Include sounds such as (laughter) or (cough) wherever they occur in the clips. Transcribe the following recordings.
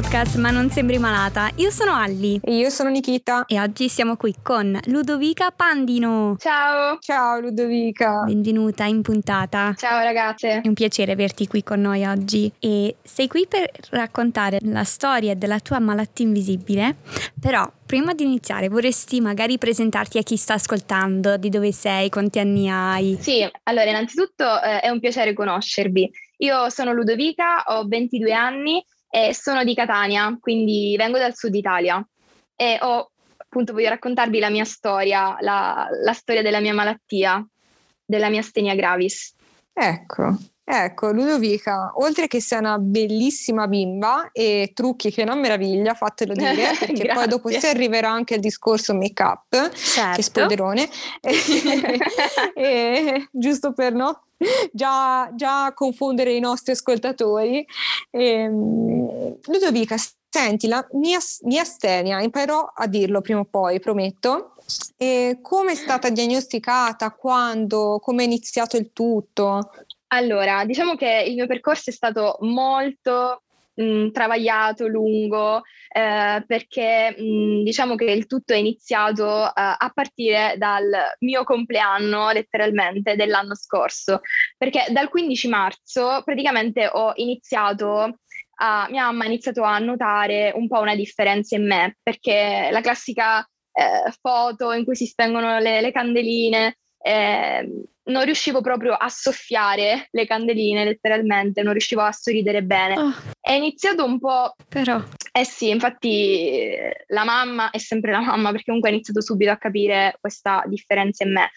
podcast Ma non sembri malata. Io sono Alli. E io sono Nikita. E oggi siamo qui con Ludovica Pandino. Ciao. Ciao Ludovica. Benvenuta in puntata. Ciao ragazze. È un piacere averti qui con noi oggi. E sei qui per raccontare la storia della tua malattia invisibile. Però prima di iniziare vorresti magari presentarti a chi sta ascoltando, di dove sei, quanti anni hai? Sì, allora innanzitutto eh, è un piacere conoscervi. Io sono Ludovica, ho 22 anni e sono di Catania, quindi vengo dal sud Italia e ho, appunto voglio raccontarvi la mia storia, la, la storia della mia malattia, della mia stenia gravis. Ecco, Ecco, Ludovica, oltre che sei una bellissima bimba e trucchi che una meraviglia, fatelo dire, (laughs) perché poi dopo si arriverà anche il discorso make up, certo. che spoderone, (laughs) (laughs) e, giusto per no? (laughs) Già, già, confondere i nostri ascoltatori. E, ehm, Ludovica, senti, la mia, mia stenia, imparerò a dirlo prima o poi, prometto. E come è stata diagnosticata? Quando? Come è iniziato il tutto? Allora, diciamo che il mio percorso è stato molto mh, travagliato, lungo, eh, perché mh, diciamo che il tutto è iniziato eh, a partire dal mio compleanno, letteralmente, dell'anno scorso, perché dal 15 marzo praticamente ho iniziato a, mia mamma ha iniziato a notare un po' una differenza in me, perché la classica eh, foto in cui si spengono le, le candeline, eh, non riuscivo proprio a soffiare le candeline, letteralmente, non riuscivo a sorridere bene. Oh. È iniziato un po'... Però... Eh sì, infatti la mamma è sempre la mamma, perché comunque ha iniziato subito a capire questa differenza in me.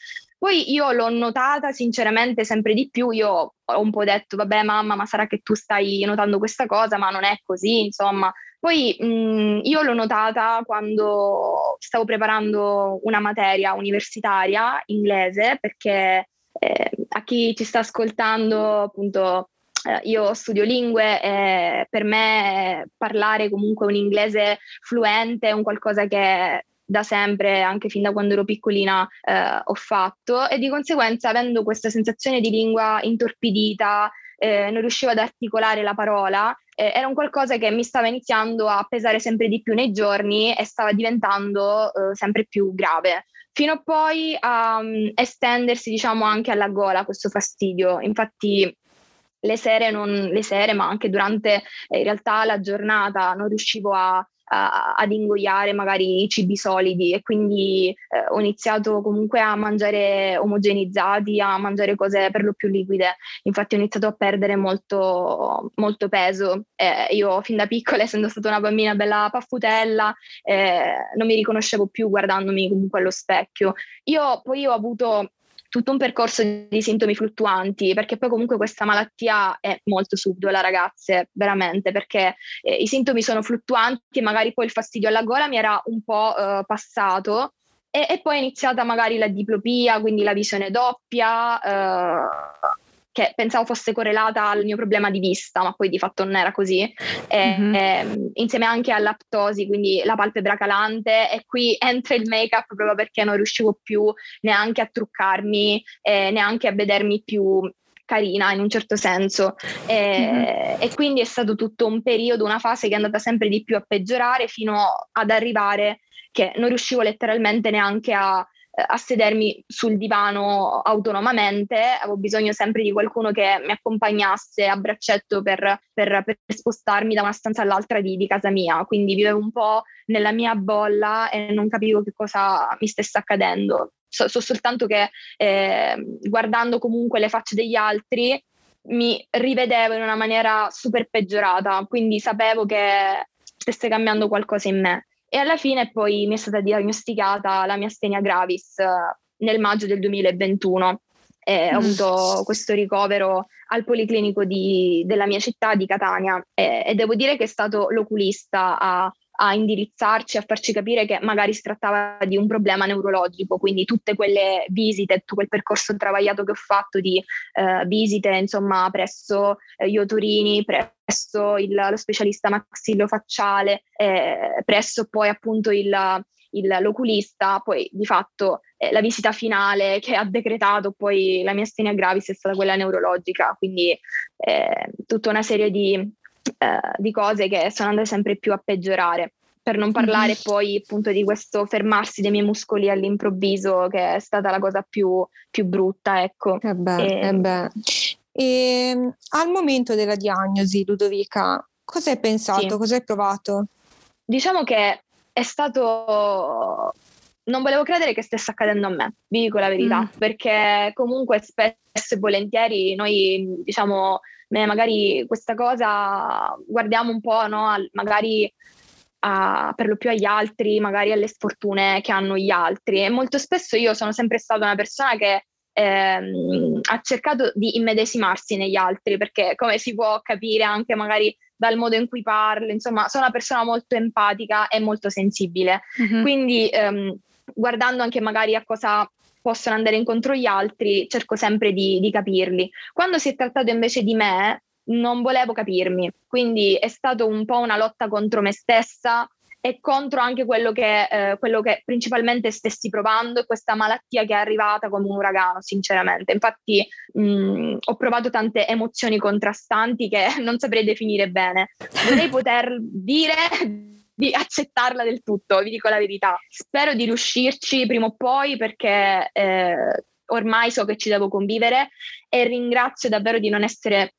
Poi io l'ho notata sinceramente sempre di più, io ho un po' detto, vabbè mamma, ma sarà che tu stai notando questa cosa, ma non è così, insomma. Poi mh, io l'ho notata quando stavo preparando una materia universitaria inglese, perché eh, a chi ci sta ascoltando, appunto, eh, io studio lingue e per me parlare comunque un inglese fluente è un qualcosa che da sempre, anche fin da quando ero piccolina, eh, ho fatto e di conseguenza avendo questa sensazione di lingua intorpidita, eh, non riuscivo ad articolare la parola, eh, era un qualcosa che mi stava iniziando a pesare sempre di più nei giorni e stava diventando eh, sempre più grave fino a poi a um, estendersi diciamo anche alla gola questo fastidio. Infatti le sere, non, le sere ma anche durante eh, in realtà la giornata non riuscivo a a, ad ingoiare magari i cibi solidi e quindi eh, ho iniziato comunque a mangiare omogenizzati, a mangiare cose per lo più liquide. Infatti ho iniziato a perdere molto, molto peso. Eh, io fin da piccola, essendo stata una bambina bella paffutella, eh, non mi riconoscevo più guardandomi comunque allo specchio. Io poi ho avuto tutto un percorso di sintomi fluttuanti, perché poi comunque questa malattia è molto subdola, ragazze, veramente, perché eh, i sintomi sono fluttuanti e magari poi il fastidio alla gola mi era un po' eh, passato e, e, poi è iniziata magari la diplopia, quindi la visione doppia. Eh, che pensavo fosse correlata al mio problema di vista, ma poi di fatto non era così, e, mm-hmm. e, insieme anche all'aptosi, quindi la palpebra calante, e qui entra il make-up proprio perché non riuscivo più neanche a truccarmi, eh, neanche a vedermi più carina in un certo senso e, mm-hmm. e, quindi è stato tutto un periodo, una fase che è andata sempre di più a peggiorare fino ad arrivare che non riuscivo letteralmente neanche a a sedermi sul divano autonomamente, avevo bisogno sempre di qualcuno che mi accompagnasse a braccetto per, per, per spostarmi da una stanza all'altra di, di, casa mia, quindi vivevo un po' nella mia bolla e non capivo che cosa mi stesse accadendo. So, so soltanto che eh, guardando comunque le facce degli altri mi rivedevo in una maniera super peggiorata, quindi sapevo che stesse cambiando qualcosa in me e alla fine poi mi è stata diagnosticata la mia stenia gravis eh, nel maggio del 2021. E ho mm. avuto questo ricovero al policlinico di, della mia città di Catania e, e, devo dire che è stato l'oculista a a indirizzarci, a farci capire che magari si trattava di un problema neurologico, quindi tutte quelle visite, tutto quel percorso travagliato che ho fatto di eh, visite, insomma, presso eh, otorini, presso il, lo specialista maxillofacciale, eh, presso poi appunto il, il, l'oculista, poi di fatto eh, la visita finale che ha decretato poi la mia stenia gravis è stata quella neurologica, quindi eh, tutta una serie di eh, di cose che sono andate sempre più a peggiorare. Per non parlare mm-hmm. poi appunto di questo fermarsi dei miei muscoli all'improvviso, che è stata la cosa più, più brutta, ecco. Eh beh, e... eh beh. E ehm, al momento della diagnosi, Ludovica, cosa hai pensato? Sì. Cosa hai provato? Diciamo che è stato non volevo credere che stesse accadendo a me, vi dico la verità, mm. perché comunque spesso e volentieri noi diciamo magari questa cosa guardiamo un po', no, magari a, per lo più agli altri, magari alle sfortune che hanno gli altri e molto spesso io sono sempre stata una persona che ehm, ha cercato di immedesimarsi negli altri perché come si può capire anche magari dal modo in cui parlo, insomma sono una persona molto empatica e molto sensibile, mm-hmm. quindi ehm, guardando anche magari a cosa possono andare incontro gli altri, cerco sempre di, di capirli. Quando si è trattato invece di me, non volevo capirmi, quindi è stato un po' una lotta contro me stessa e contro anche quello che, eh, quello che principalmente stessi provando e questa malattia che è arrivata come un uragano, sinceramente. Infatti mh, ho provato tante emozioni contrastanti che (laughs) non saprei definire bene. Vorrei poter dire di accettarla del tutto, vi dico la verità. Spero di riuscirci prima o poi perché eh, ormai so che ci devo convivere e ringrazio davvero di non essere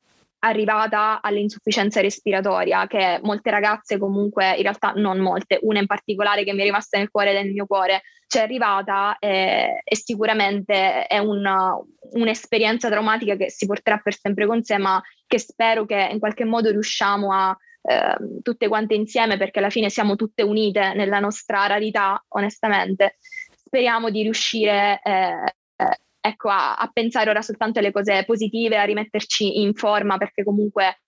arrivata all'insufficienza respiratoria che molte ragazze comunque, in realtà non molte, una in particolare che mi è rimasta nel cuore del mio cuore, ci è arrivata e, e sicuramente è una, un'esperienza traumatica che si porterà per sempre con sé, ma che spero che in qualche modo riusciamo a eh, tutte quante insieme, perché alla fine siamo tutte unite nella nostra rarità, onestamente. Speriamo di riuscire eh, ecco, a, a pensare ora soltanto alle cose positive, a rimetterci in forma, perché comunque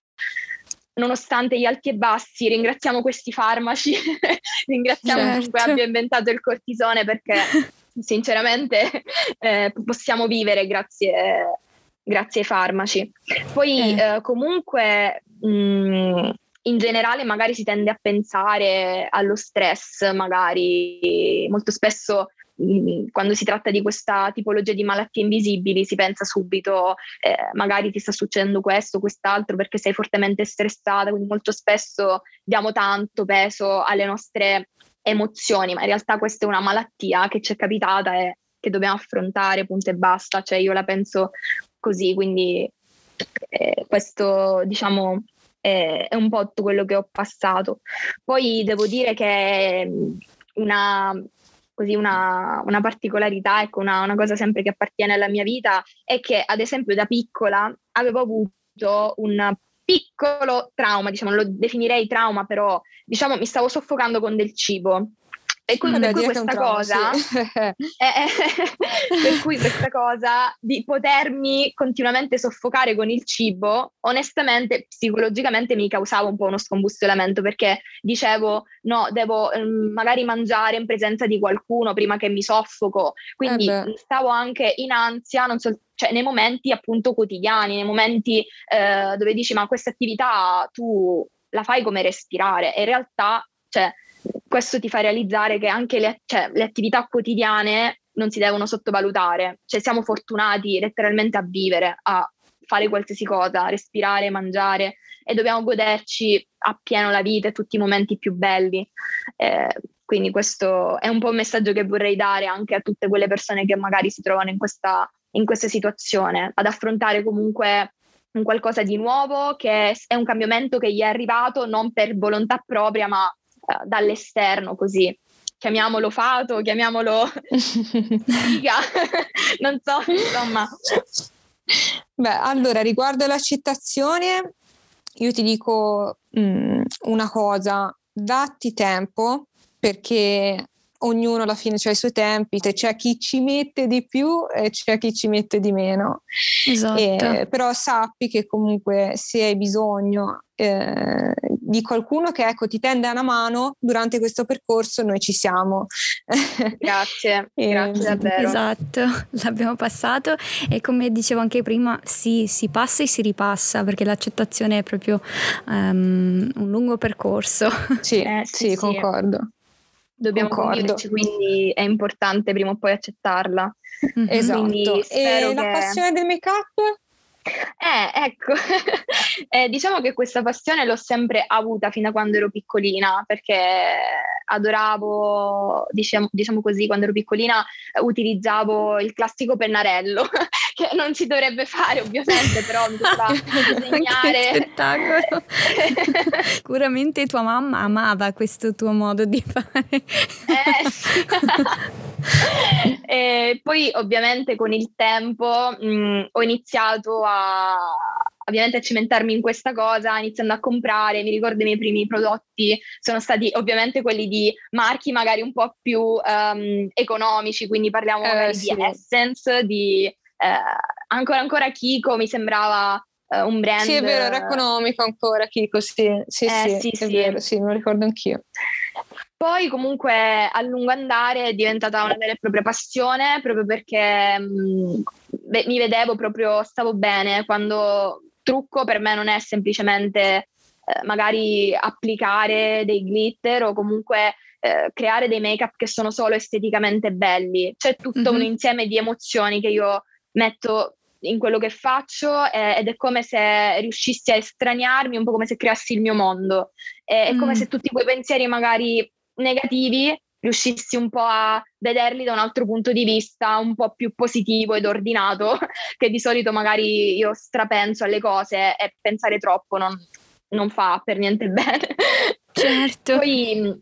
nonostante gli alti e bassi, ringraziamo questi farmaci, (laughs) ringraziamo certo. chiunque abbia inventato il cortisone perché sinceramente (laughs) eh, possiamo vivere grazie, grazie, ai farmaci. Poi eh. Eh, comunque mh, mm, in generale magari si tende a pensare allo stress, magari molto spesso Mm, quando si tratta di questa tipologia di malattie invisibili si pensa subito eh, magari ti sta succedendo questo, quest'altro perché sei fortemente stressata, quindi molto spesso diamo tanto peso alle nostre emozioni, ma in realtà questa è una malattia che ci è capitata e che dobbiamo affrontare, punto e basta, cioè io la penso così, quindi eh, questo diciamo è, è un po' tutto quello che ho passato. Poi devo dire che una così una, una particolarità, ecco, una, una, cosa sempre che appartiene alla mia vita, è che ad esempio da piccola avevo avuto un piccolo trauma, diciamo, lo definirei trauma, però diciamo mi stavo soffocando con del cibo. E quindi per cui questa cosa, sì. (laughs) eh, (laughs) per cui questa cosa di potermi continuamente soffocare con il cibo, onestamente, psicologicamente mi causava un po' uno scombussolamento perché dicevo no, devo um, magari mangiare in presenza di qualcuno prima che mi soffoco, quindi eh stavo anche in ansia, non so, cioè nei momenti appunto quotidiani, nei momenti eh, dove dici ma questa attività tu la fai come respirare e in realtà, cioè questo ti fa realizzare che anche le, cioè, le attività quotidiane non si devono sottovalutare, cioè siamo fortunati letteralmente a vivere, a fare qualsiasi cosa, respirare, mangiare e dobbiamo goderci appieno la vita e tutti i momenti più belli. Eh, quindi questo è un po' un messaggio che vorrei dare anche a tutte quelle persone che magari si trovano in questa, in questa situazione, ad affrontare comunque un qualcosa di nuovo, che è un cambiamento che gli è arrivato non per volontà propria, ma uh, dall'esterno così. Chiamiamolo fato, chiamiamolo (laughs) figa, (laughs) non so, insomma. Beh, allora, riguardo l'accettazione, io ti dico mh, mm, una cosa, datti tempo perché ognuno alla fine ha i suoi tempi, c'è chi ci mette di più e c'è chi ci mette di meno. Esatto. E, però sappi che comunque se hai bisogno eh, di qualcuno che ecco, ti tende una mano durante questo percorso, noi ci siamo. (laughs) Grazie, e, grazie davvero. Esatto, (laughs) l'abbiamo passato e come dicevo anche prima, sì, si passa e si ripassa perché l'accettazione è proprio um, un lungo percorso. Sì, eh, sì, sì, concordo dobbiamo conviverci, quindi è importante prima o poi accettarla. Mm-hmm. Esatto. e la che... passione del make-up? Eh, ecco, (laughs) eh, diciamo che questa passione l'ho sempre avuta fino a quando ero piccolina, perché adoravo, diciamo, diciamo così, quando ero piccolina utilizzavo il classico pennarello, (laughs) che non si dovrebbe fare ovviamente, però mi (laughs) piaceva disegnare. spettacolo! Sicuramente tua mamma amava questo tuo modo di fare. eh, sì. (laughs) e poi ovviamente con il tempo mh, ho iniziato a ovviamente a cimentarmi in questa cosa, iniziando a comprare, mi ricordo i miei primi prodotti sono stati ovviamente quelli di marchi magari un po' più um, economici, quindi parliamo eh, sì. di Essence, di eh, ancora ancora Kiko mi sembrava uh, un brand. Sì, è vero, era economico ancora Kiko, sì, sì, eh, sì, sì, è sì. vero, sì, me lo ricordo anch'io. Poi comunque a lungo andare è diventata una vera e propria passione proprio perché mh, mi vedevo proprio, stavo bene quando trucco per me non è semplicemente eh, magari applicare dei glitter o comunque eh, creare dei make-up che sono solo esteticamente belli, c'è tutto mm-hmm. un insieme di emozioni che io metto in quello che faccio eh, ed è come se riuscissi a estraniarmi, un po' come se creassi il mio mondo. Eh, mm. È come se tutti quei pensieri magari negativi riuscissi un po' a vederli da un altro punto di vista, un po' più positivo ed ordinato, (laughs) che di solito magari io strapenso alle cose e pensare troppo non, non fa per niente bene. Certo. Poi,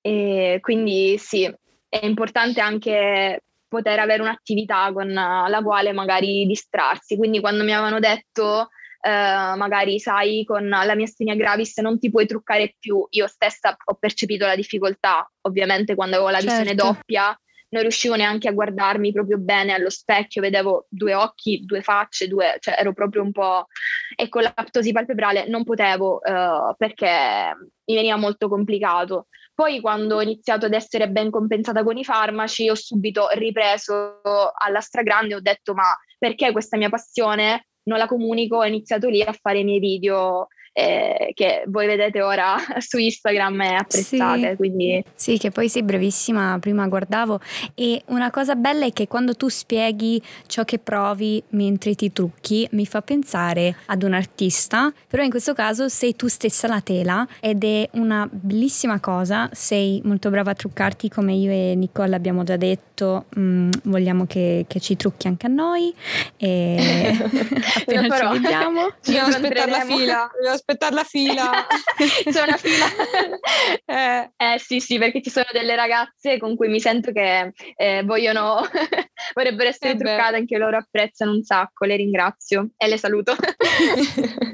eh, quindi sì, è importante anche poter avere un'attività con la quale magari distrarsi. Quindi quando mi avevano detto Uh, magari sai con la mia stenia gravis non ti puoi truccare più. Io stessa ho percepito la difficoltà, ovviamente quando avevo la certo. visione doppia non riuscivo neanche a guardarmi proprio bene allo specchio, vedevo due occhi, due facce, due, cioè ero proprio un po'... E con la ptosi palpebrale non potevo uh, perché mi veniva molto complicato. Poi quando ho iniziato ad essere ben compensata con i farmaci ho subito ripreso alla stragrande e ho detto ma perché questa mia passione non la comunico, ho iniziato lì a fare i miei video eh, che voi vedete ora (laughs) su Instagram e apprezzate. Sì, quindi... sì, che poi sei brevissima, prima guardavo e una cosa bella è che quando tu spieghi ciò che provi mentre ti trucchi mi fa pensare ad un artista, però in questo caso sei tu stessa la tela ed è una bellissima cosa, sei molto brava a truccarti come io e Nicole abbiamo già detto, mm, vogliamo che, che, ci trucchi anche a noi e (laughs) (laughs) appena ci vediamo. Dobbiamo aspettare la fila, dobbiamo aspettare la fila. (laughs) C'è una fila. (laughs) eh. eh. sì, sì, perché ci sono delle ragazze con cui mi sento che eh, vogliono, (laughs) vorrebbero essere eh truccate, anche loro apprezzano un sacco, le ringrazio e le saluto.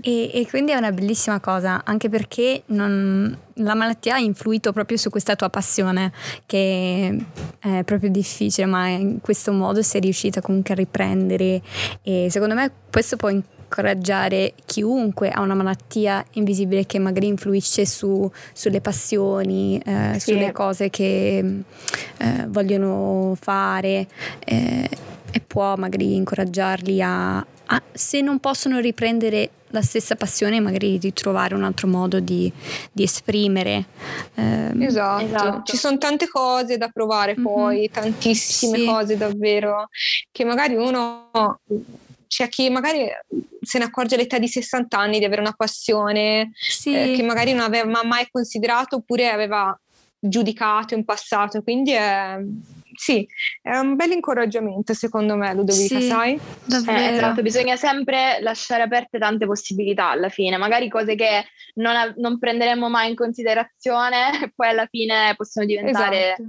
e, e, quindi è una bellissima cosa, anche perché non, la malattia ha influito proprio su questa tua passione, che è proprio difficile, ma in questo modo sei riuscita comunque a riprendere e secondo me questo può incoraggiare chiunque ha una malattia invisibile che magari influisce su, sulle passioni, eh, sì. sulle cose che eh, vogliono fare eh, e può magari incoraggiarli a, a, se non possono riprendere la stessa passione, magari ritrovare un altro modo di, di esprimere. Eh, esatto. esatto. ci sono tante cose da provare mm-hmm. poi, tantissime sì. cose davvero, che magari uno c'è chi magari se ne accorge all'età di 60 anni di avere una passione sì. eh, che magari non aveva mai considerato oppure aveva giudicato in passato. Quindi è, sì, è un bel incoraggiamento secondo me, Ludovica, sì, sai? Davvero. Eh, esatto, bisogna sempre lasciare aperte tante possibilità alla fine, magari cose che non, non prenderemo mai in considerazione e (laughs) poi alla fine possono diventare... Esatto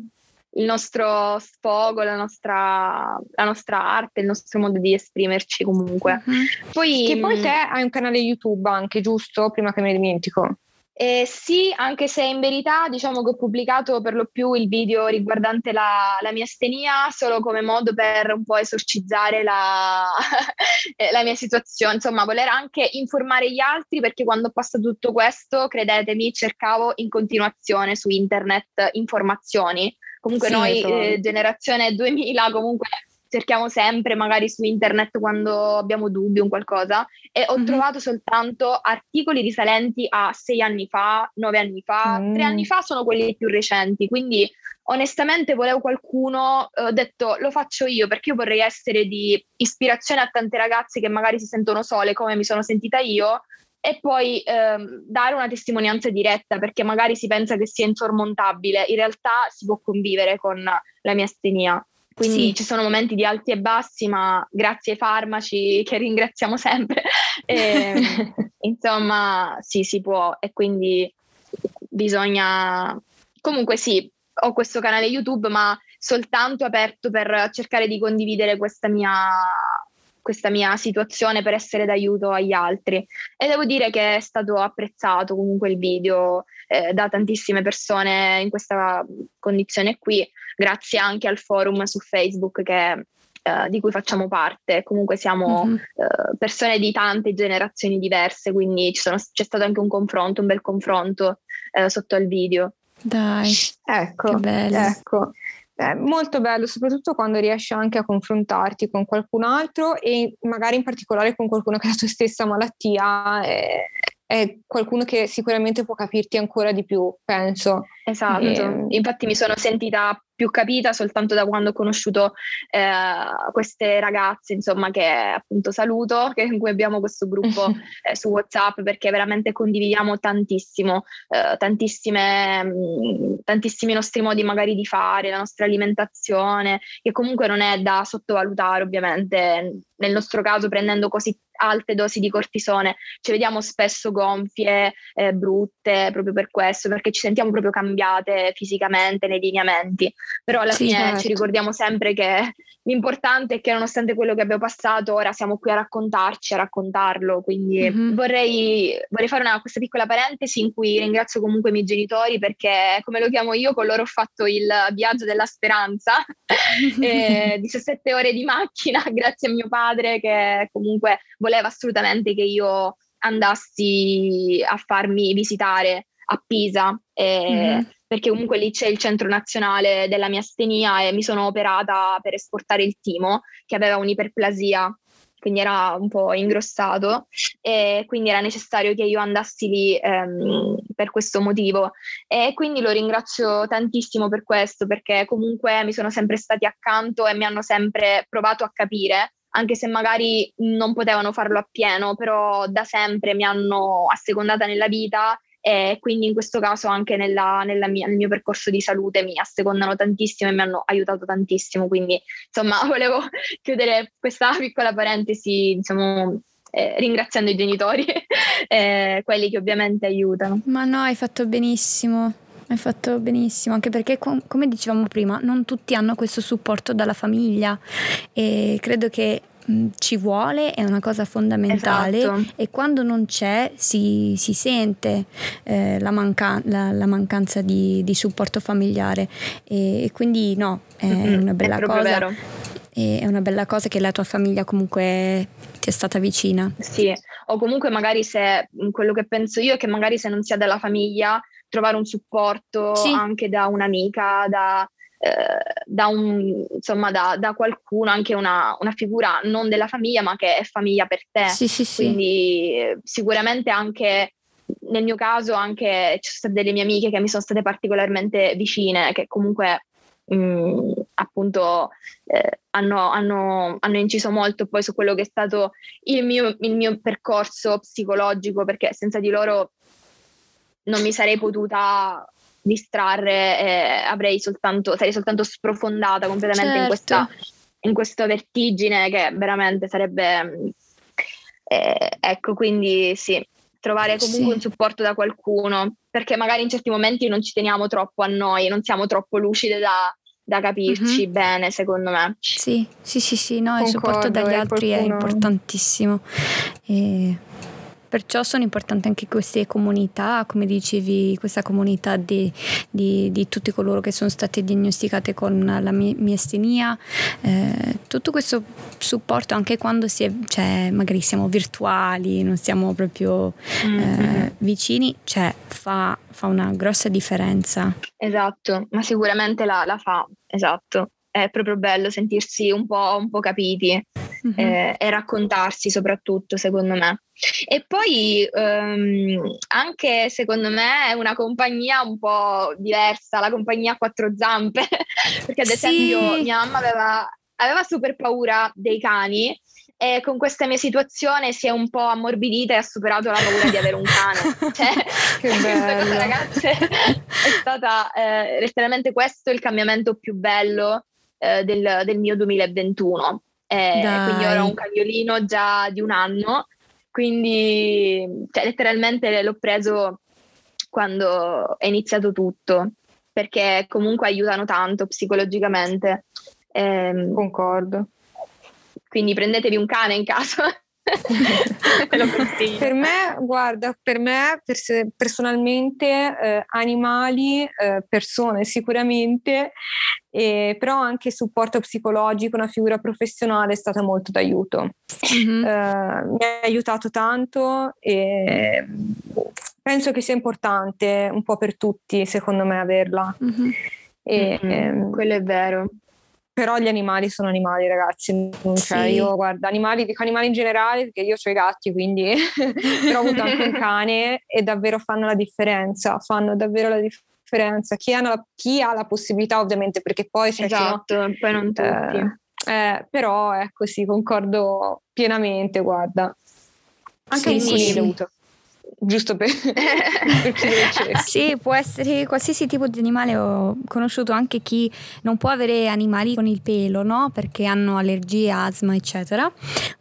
il nostro sfogo, la nostra, la nostra, arte, il nostro modo di esprimerci comunque. Mm-hmm. Poi, che poi mm, te hai un canale YouTube anche, giusto? Prima che mi dimentico. Eh, sì, anche se in verità diciamo che ho pubblicato per lo più il video riguardante la, la mia stenia solo come modo per un po' esorcizzare la, (laughs) la, mia situazione, insomma voler anche informare gli altri perché quando ho passato tutto questo, credetemi, cercavo in continuazione su internet informazioni Comunque sì, noi, eh, generazione 2000, comunque cerchiamo sempre magari su internet quando abbiamo dubbi o qualcosa e ho mm-hmm. trovato soltanto articoli risalenti a sei anni fa, nove anni fa, mm. tre anni fa sono quelli più recenti, quindi onestamente volevo qualcuno, eh, ho detto lo faccio io perché io vorrei essere di ispirazione a tante ragazze che magari si sentono sole come mi sono sentita io e poi ehm, dare una testimonianza diretta perché magari si pensa che sia insormontabile, in realtà si può convivere con la mia astenia. Quindi sì. ci sono momenti di alti e bassi, ma grazie ai farmaci (laughs) che ringraziamo sempre, e, (laughs) ehm, insomma, sì, si può e quindi bisogna... Comunque sì, ho questo canale YouTube, ma soltanto aperto per cercare di condividere questa mia, questa mia situazione per essere d'aiuto agli altri. E devo dire che è stato apprezzato comunque il video eh, da tantissime persone in questa condizione qui, grazie anche al forum su Facebook che Uh, di cui facciamo parte. Comunque siamo mm-hmm. uh, persone di tante generazioni diverse, quindi sono, c'è stato anche un confronto, un bel confronto uh, sotto il video. Dai, ecco, che bello. ecco. È molto bello, soprattutto quando riesci anche a confrontarti con qualcun altro e magari in particolare con qualcuno che ha la tua stessa malattia. È, è qualcuno che sicuramente può capirti ancora di più, penso. Esatto, e... Ehm, infatti mi sono sentita più capita soltanto da quando ho conosciuto eh, queste ragazze, insomma, che appunto saluto, (laughs) che, in cui abbiamo questo gruppo (laughs) eh, su WhatsApp perché veramente condividiamo tantissimo, eh, tantissime, mh, mm, tantissimi nostri modi magari di fare, la nostra alimentazione, che comunque non è da sottovalutare ovviamente, nel nostro caso prendendo così alte dosi di cortisone, ci vediamo spesso gonfie, eh, brutte, proprio per questo, perché ci sentiamo proprio cambiate fisicamente nei lineamenti però alla sì, fine certo. ci ricordiamo sempre che l'importante è che nonostante quello che abbiamo passato, ora siamo qui a raccontarci, a raccontarlo, quindi mm-hmm. vorrei, vorrei, fare una, questa piccola parentesi in cui ringrazio comunque i miei genitori perché, come lo chiamo io, con loro ho fatto il viaggio della speranza, (laughs) eh, 17 ore di macchina, (laughs) grazie a mio padre che comunque voleva assolutamente che io andassi a farmi visitare a Pisa. E, mm-hmm perché comunque lì c'è il centro nazionale della mia astenia e mi sono operata per esportare il timo che aveva un'iperplasia quindi era un po' ingrossato e quindi era necessario che io andassi lì ehm, per questo motivo e quindi lo ringrazio tantissimo per questo perché comunque mi sono sempre stati accanto e mi hanno sempre provato a capire anche se magari non potevano farlo appieno, però da sempre mi hanno assecondata nella vita e quindi in questo caso anche nella, nella mia, nel mio percorso di salute mi assecondano tantissimo e mi hanno aiutato tantissimo. Quindi insomma (laughs) volevo chiudere questa piccola parentesi, diciamo, eh, ringraziando i genitori, (laughs) eh, quelli che ovviamente aiutano. Ma no, hai fatto benissimo. Hai fatto benissimo, anche perché com- come dicevamo prima, non tutti hanno questo supporto dalla famiglia e credo che Mm, ci vuole, è una cosa fondamentale esatto. e quando non c'è si, si sente eh, la, manca- la, la, mancanza di, di, supporto familiare e, e quindi no, è mm-hmm, una bella è cosa. Vero. è una bella cosa che la tua famiglia comunque ti è stata vicina. Sì, o comunque magari se quello che penso io è che magari se non si ha dalla famiglia trovare un supporto sì. anche da un'amica, da, eh, da, un, insomma, da, da, qualcuno, anche una, una, figura non della famiglia, ma che è famiglia per te. Sì, sì, sì. Quindi eh, sicuramente anche nel mio caso anche ci sono state delle mie amiche che mi sono state particolarmente vicine, che comunque mh, mm, appunto eh, hanno, hanno, hanno, inciso molto poi su quello che è stato il mio, il mio percorso psicologico, perché senza di loro non mi sarei potuta distrarre e avrei soltanto, sarei soltanto sprofondata completamente certo. in, questa, in questa vertigine che veramente sarebbe... Eh, ecco, quindi sì, trovare comunque sì. un supporto da qualcuno, perché magari in certi momenti non ci teniamo troppo a noi, non siamo troppo lucide da, da capirci mm-hmm. bene, secondo me. Sì, sì, sì, sì, no, Concordo, il supporto dagli altri qualcuno... è importantissimo. E Perciò sono importanti anche queste comunità, come dicevi, questa comunità di, di, di tutti coloro che sono state diagnosticate con la miastenia, eh, tutto questo supporto anche quando si è, cioè, magari siamo virtuali, non siamo proprio mm-hmm. vicini, cioè, fa, fa, una grossa differenza. Esatto, ma sicuramente la, la fa, esatto. È proprio bello sentirsi un po', un po capiti mm-hmm. eh, e raccontarsi soprattutto, secondo me. E poi ehm, anche secondo me è una compagnia un po' diversa, la compagnia a quattro zampe, (laughs) perché ad esempio sì. mia mamma aveva, aveva super paura dei cani e con questa mia situazione si è un po' ammorbidita e ha superato la paura di avere un cane. (laughs) Cioè, che (laughs) bello. ragazze, è stata eh, letteralmente questo il cambiamento più bello eh, del, del, mio 2021. Eh, quindi ho un cagnolino già di un anno, quindi cioè, letteralmente l'ho preso quando è iniziato tutto, perché comunque aiutano tanto psicologicamente. Eh, Concordo. Quindi prendetevi un cane in caso. (laughs) (laughs) per me, guarda, per me pers- personalmente eh, animali, eh, persone sicuramente, eh, però anche supporto psicologico, una figura professionale è stata molto d'aiuto. Mm-hmm. mi ha aiutato tanto e penso che sia importante un po' per tutti, secondo me, averla. Mm-hmm. E, mm-hmm. Quello è vero però gli animali sono animali, ragazzi. Cioè, sì. io guardo animali, dico animali in generale perché io ho i gatti, quindi (laughs) però ho avuto anche un (laughs) cane e davvero fanno la differenza, fanno davvero la differenza. Chi ha la, chi ha la possibilità, ovviamente, perché poi c'è esatto, no, poi non tutti. Eh, eh, però ecco sì, concordo pienamente, guarda. Anche sì, sì. l'ho avuto giusto per, (laughs) per chi Sì, può essere qualsiasi tipo di animale. Ho conosciuto anche chi non può avere animali con il pelo, no? Perché hanno allergie, asma, eccetera.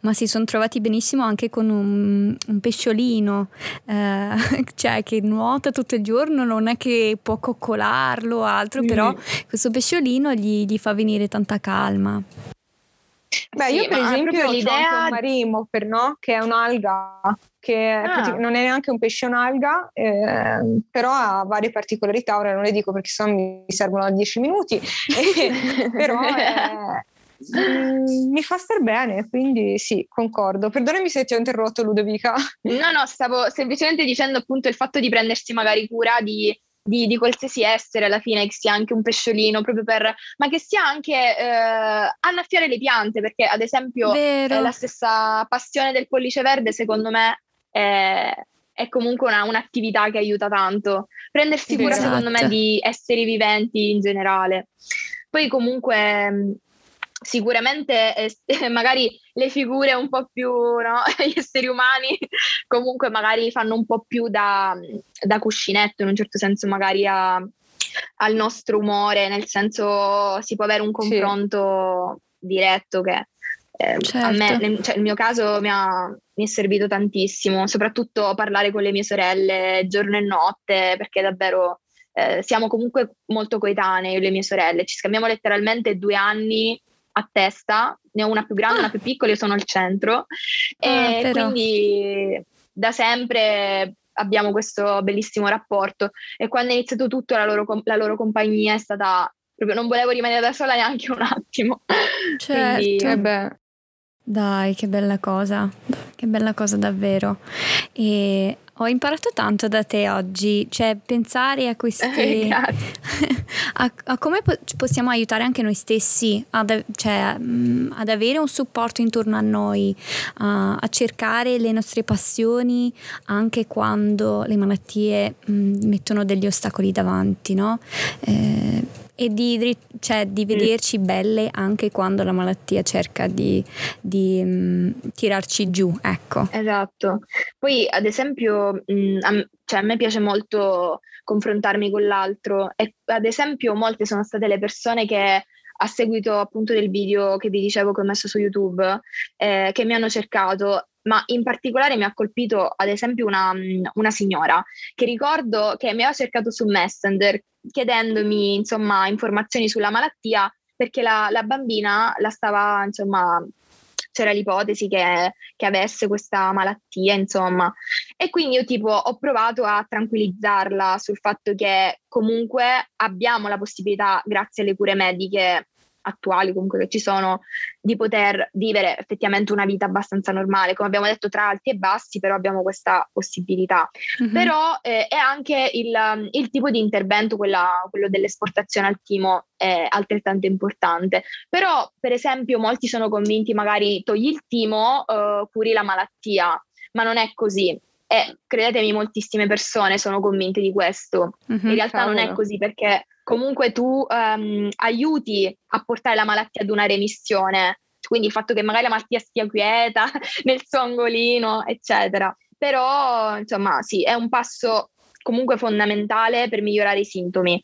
Ma si sono trovati benissimo anche con un, un pesciolino, eh, (laughs) cioè che nuota tutto il giorno, non è che può coccolarlo o altro, mm. però questo pesciolino gli, gli fa venire tanta calma. Beh, sì, io per esempio l'idea... un marimo, per, no? che è un'alga che ah. non è neanche un pesce un'alga, eh, però ha varie particolarità, ora non le dico perché sennò mi servono 10 minuti, (laughs) però è, (laughs) mi fa star bene, quindi sì, concordo. Perdonami se ti ho interrotto Ludovica. No, no, stavo semplicemente dicendo appunto il fatto di prendersi magari cura di di, di, qualsiasi essere alla fine, che sia anche un pesciolino, proprio per, ma che sia anche eh, annaffiare le piante, perché ad esempio eh, la stessa passione del pollice verde, secondo me, è, è comunque una, un'attività che aiuta tanto. Prendersi cura, esatto. secondo me, di esseri viventi in generale. Poi comunque sicuramente eh, (laughs) magari le figure un po' più, no? (laughs) gli esseri umani comunque magari fanno un po' più da, da cuscinetto in un certo senso magari a, al nostro umore, nel senso si può avere un confronto sì. diretto che eh, certo. a me, certo. nel, cioè, il mio caso mi, ha, mi è servito tantissimo, soprattutto parlare con le mie sorelle giorno e notte perché davvero eh, siamo comunque molto coetanee io e le mie sorelle, ci scambiamo letteralmente due anni a testa, ne ho una più grande, ah. una più piccola, io sono al centro ah, e quindi da sempre abbiamo questo bellissimo rapporto e quando è iniziato tutto la loro, la loro compagnia è stata proprio non volevo rimanere da sola neanche un attimo. (laughs) Certo. Quindi, eh Dai, che bella cosa, che bella cosa davvero. E ho imparato tanto da te oggi, cioè pensare a queste... (laughs) Eh, (laughs) a, a, come po- possiamo aiutare anche noi stessi ad, cioè, mh, mm, ad avere un supporto intorno a noi, a, a, cercare le nostre passioni anche quando le malattie mh, mm, mettono degli ostacoli davanti, no? Eh, e di, cioè, di vederci belle anche quando la malattia cerca di, di um, tirarci giù, ecco. Esatto. Poi, ad esempio, mh, mm, a, cioè, a me piace molto confrontarmi con l'altro e ad esempio molte sono state le persone che a seguito appunto del video che vi dicevo che ho messo su YouTube, eh, che mi hanno cercato ma in particolare mi ha colpito ad esempio una, una, signora che ricordo che mi aveva cercato su Messenger chiedendomi insomma informazioni sulla malattia perché la, la bambina la stava insomma c'era l'ipotesi che, che, avesse questa malattia, insomma. E quindi io tipo ho provato a tranquillizzarla sul fatto che comunque abbiamo la possibilità, grazie alle cure mediche, attuali comunque che ci sono di poter vivere effettivamente una vita abbastanza normale. Come abbiamo detto, tra alti e bassi, però abbiamo questa possibilità. Mm-hmm. Però eh, è anche il, il, tipo di intervento, quella, quello dell'esportazione al timo, è altrettanto importante. Però, per esempio, molti sono convinti magari togli il timo, eh, curi la malattia, ma non è così. E credetemi, moltissime persone sono convinte di questo. Mm-hmm, In realtà cavolo. non è così perché comunque tu um, aiuti a portare la malattia ad una remissione, quindi il fatto che magari la malattia stia quieta (laughs) nel suo angolino, eccetera. Però, insomma, sì, è un passo comunque fondamentale per migliorare i sintomi.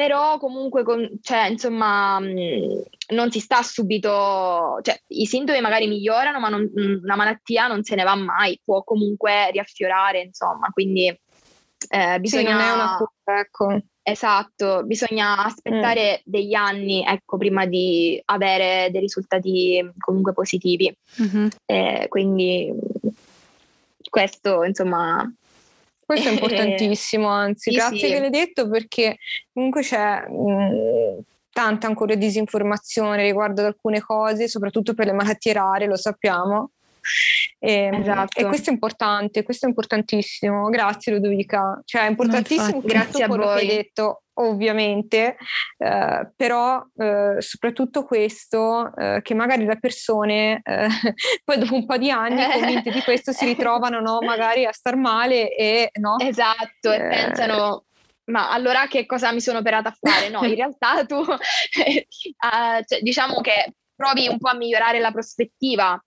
Però comunque, con, cioè, insomma, mm, non si sta subito, cioè i sintomi magari migliorano, ma non, mm, la malattia non se ne va mai, può comunque riaffiorare, insomma, quindi eh, bisogna... Sì, non è una cura, ecco. Esatto, bisogna aspettare mm. degli anni ecco, prima di avere dei risultati comunque positivi. Mm-hmm. Eh, quindi questo, insomma... Questo è (laughs) importantissimo, anzi, sì, grazie sì. che l'hai detto perché comunque c'è mh, tanta ancora disinformazione riguardo ad alcune cose, soprattutto per le malattie rare, lo sappiamo. E, ehm, esatto. e, questo è importante, questo è importantissimo. Grazie Ludovica, cioè è importantissimo grazie a quello voi. che hai detto, ovviamente, eh, però eh, soprattutto questo eh, che magari le persone eh, (laughs) poi dopo un po' di anni convinte di questo si ritrovano no, magari a star male e no? Esatto, e eh, pensano ma allora che cosa mi sono operata a fare? No, in (laughs) realtà tu uh, (laughs) cioè, diciamo che provi un po' a migliorare la prospettiva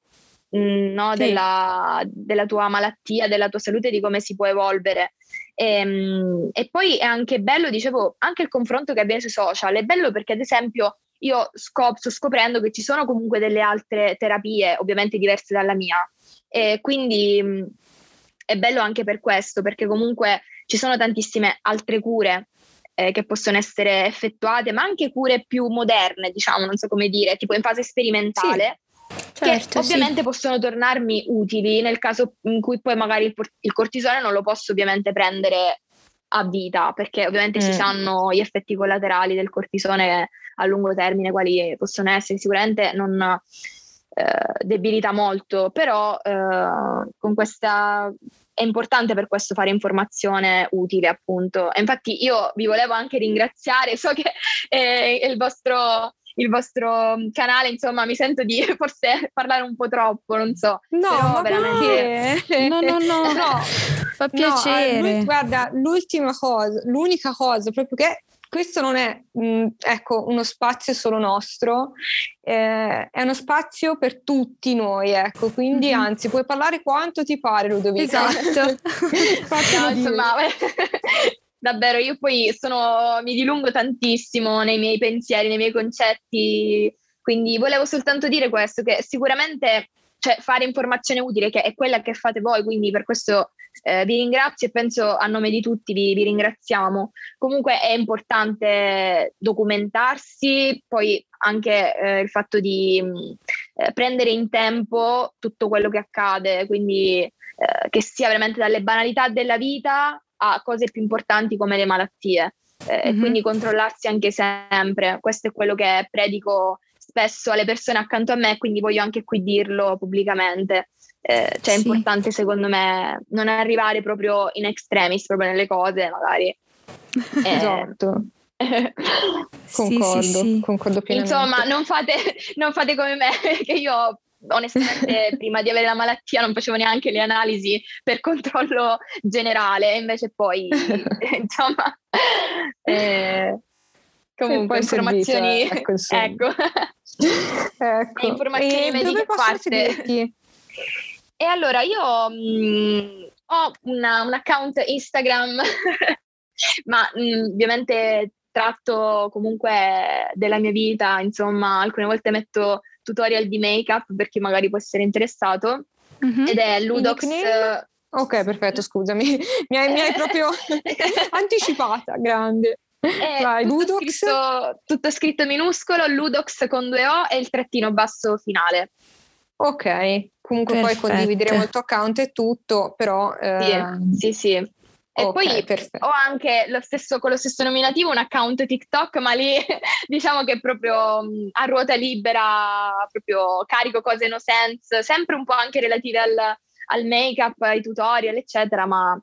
Mm, no, sì. della, della, tua malattia, della tua salute, di come si può evolvere. E, ehm, e, poi è anche bello, dicevo, anche il confronto che avviene sui social. È bello perché, ad esempio, io scop- sto scoprendo che ci sono comunque delle altre terapie, ovviamente diverse dalla mia. E quindi mm, è bello anche per questo, perché comunque ci sono tantissime altre cure eh, che possono essere effettuate, ma anche cure più moderne, diciamo, non so come dire, tipo in fase sperimentale. Certo, che ovviamente sì. possono tornarmi utili nel caso in cui poi magari il, il cortisone non lo posso ovviamente prendere a vita, perché ovviamente mm. si sanno gli effetti collaterali del cortisone a lungo termine, quali possono essere, sicuramente non eh, debilita molto, però eh, con questa è importante per questo fare informazione utile, appunto. E infatti io vi volevo anche ringraziare, so che eh, il vostro il vostro canale, insomma, mi sento di (laughs) forse parlare un po' troppo, non so. No, ma veramente... (laughs) no, no, no, (laughs) no, fa piacere. No, lui, guarda, l'ultima cosa, l'unica cosa proprio che questo non è mh, ecco, uno spazio solo nostro, eh, è uno spazio per tutti noi, ecco, quindi mm-hmm. anzi puoi parlare quanto ti pare Ludovica. Esatto. no, insomma, davvero io poi sono, mi dilungo tantissimo nei miei pensieri, nei miei concetti, quindi volevo soltanto dire questo, che sicuramente cioè, fare informazione utile, che è quella che fate voi, quindi per questo eh, vi ringrazio e penso a nome di tutti vi, vi ringraziamo. Comunque è importante documentarsi, poi anche eh, il fatto di eh, prendere in tempo tutto quello che accade, quindi eh, che sia veramente dalle banalità della vita a cose più importanti come le malattie eh, mm-hmm. quindi controllarsi anche sempre. Questo è quello che predico spesso alle persone accanto a me, quindi voglio anche qui dirlo pubblicamente. Eh, cioè è sì. importante secondo me non arrivare proprio in extremis, proprio nelle cose magari. (laughs) Eh, esatto. (laughs) concordo, sì, sì, concordo pienamente. Insomma, non fate, non fate come me, (laughs) che io onestamente (laughs) prima di avere la malattia non facevo neanche le analisi per controllo generale, invece poi (laughs) insomma eh, comunque informazioni ecco, (laughs) ecco. ecco. informazioni e mediche a parte. E allora io mh, mm, ho una, un account Instagram, ma mh, mm, ovviamente tratto comunque della mia vita, insomma, alcune volte metto tutorial di make-up per chi magari può essere interessato. Mm-hmm. Ed è Ludox. Ok, perfetto, scusami, (laughs) mi hai, mi hai proprio (laughs) anticipata, grande. Vai, tutto, scritto, tutto scritto minuscolo, Ludox con due O e il trattino basso finale. Ok, comunque Perfetto. poi condivideremo il tuo account e tutto, però... Eh... Sì, sì, sì. E okay, poi perfetto. ho anche lo stesso, con lo stesso nominativo un account TikTok, ma lì (laughs) diciamo che proprio a ruota libera, proprio carico cose no sense, sempre un po' anche relative al, al make-up, ai tutorial, eccetera, ma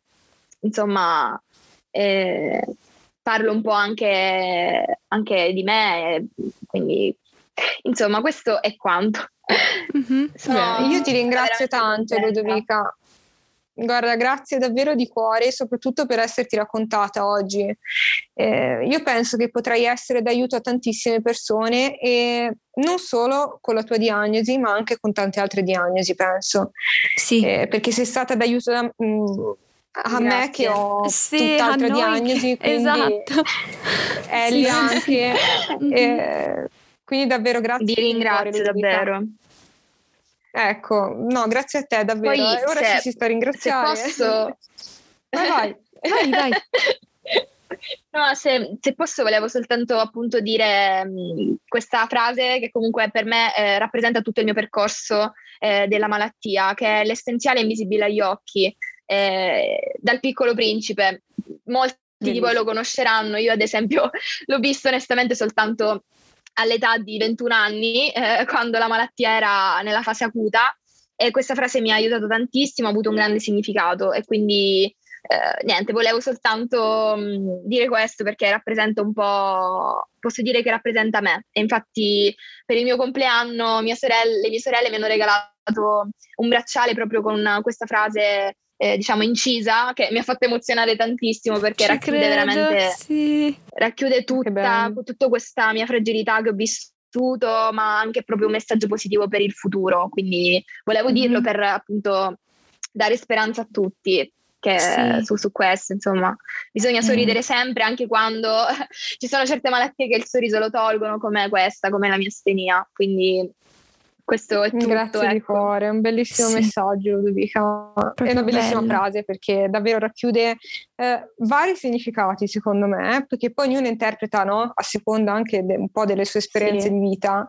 insomma eh, parlo un po' anche, anche di me, quindi insomma questo è quanto. Mm-hmm. Sono, io ti ringrazio tanto Ludovica. Guarda, grazie davvero di cuore, soprattutto per esserti raccontata oggi. Eh, io penso che potrai essere d'aiuto a tantissime persone e non solo con la tua diagnosi, ma anche con tante altre diagnosi, penso. Sì. Eh, perché sei stata d'aiuto da, mh, mm, a Grazie. me che ho sì, tutt'altra diagnosi, (laughs) quindi esatto. Ellie sì. anche. eh, quindi davvero grazie. Ti ringrazio davvero. Ecco, no, grazie a te davvero. Poi, eh, ora se, ci si sta. Se posso... (laughs) vai, vai, vai, vai. (laughs) No, se, se, posso volevo soltanto appunto dire mh, questa frase che comunque per me eh, rappresenta tutto il mio percorso eh, della malattia, che è l'essenziale invisibile agli occhi, eh, dal piccolo principe. Molti Benissimo. di voi lo conosceranno, io ad esempio (laughs) l'ho visto onestamente soltanto all'età di 21 anni, eh, quando la malattia era nella fase acuta e questa frase mi ha aiutato tantissimo, ha avuto un grande significato. E quindi eh, niente, volevo soltanto mh, mm, dire questo perché rappresenta un po', posso dire che rappresenta me. E infatti per il mio compleanno mia sorella, le mie sorelle mi hanno regalato un bracciale proprio con questa frase eh, diciamo incisa che mi ha fatto emozionare tantissimo perché Ci racchiude credo, veramente sì. racchiude tutta, tutta questa mia fragilità che ho vissuto ma anche proprio un messaggio positivo per il futuro quindi volevo mm-hmm. dirlo per appunto dare speranza a tutti che sì. su, su, questo, insomma, bisogna sorridere mm. sempre anche quando (laughs) ci sono certe malattie che il sorriso lo tolgono, come questa, come la mia stenia. Quindi questo è tutto. Grazie ecco. di cuore, è un bellissimo sì. messaggio Ludovica, è una bellissima bello. frase perché davvero racchiude eh, vari significati secondo me, perché poi ognuno interpreta no? a seconda anche de- un po' delle sue esperienze sì. di vita,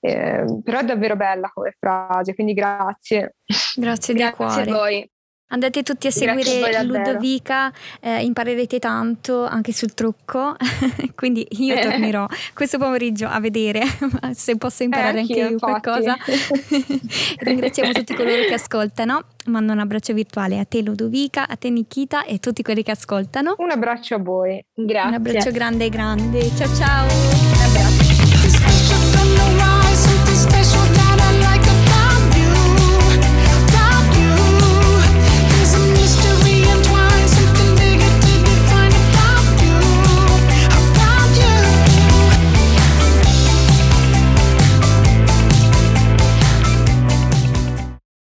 eh, però è davvero bella come frase, quindi grazie. Grazie di grazie cuore. a voi. Andate tutti a seguire Ludovica, eh, imparerete tanto anche sul trucco, (laughs) quindi io tornerò questo pomeriggio a vedere (laughs) se posso imparare eh, anche io infatti. qualcosa. (laughs) Ringraziamo tutti coloro che ascoltano, mando un abbraccio virtuale a te Ludovica, a te Nikita e a tutti quelli che ascoltano. Un abbraccio a voi, grazie. Un abbraccio grande grande, ciao ciao!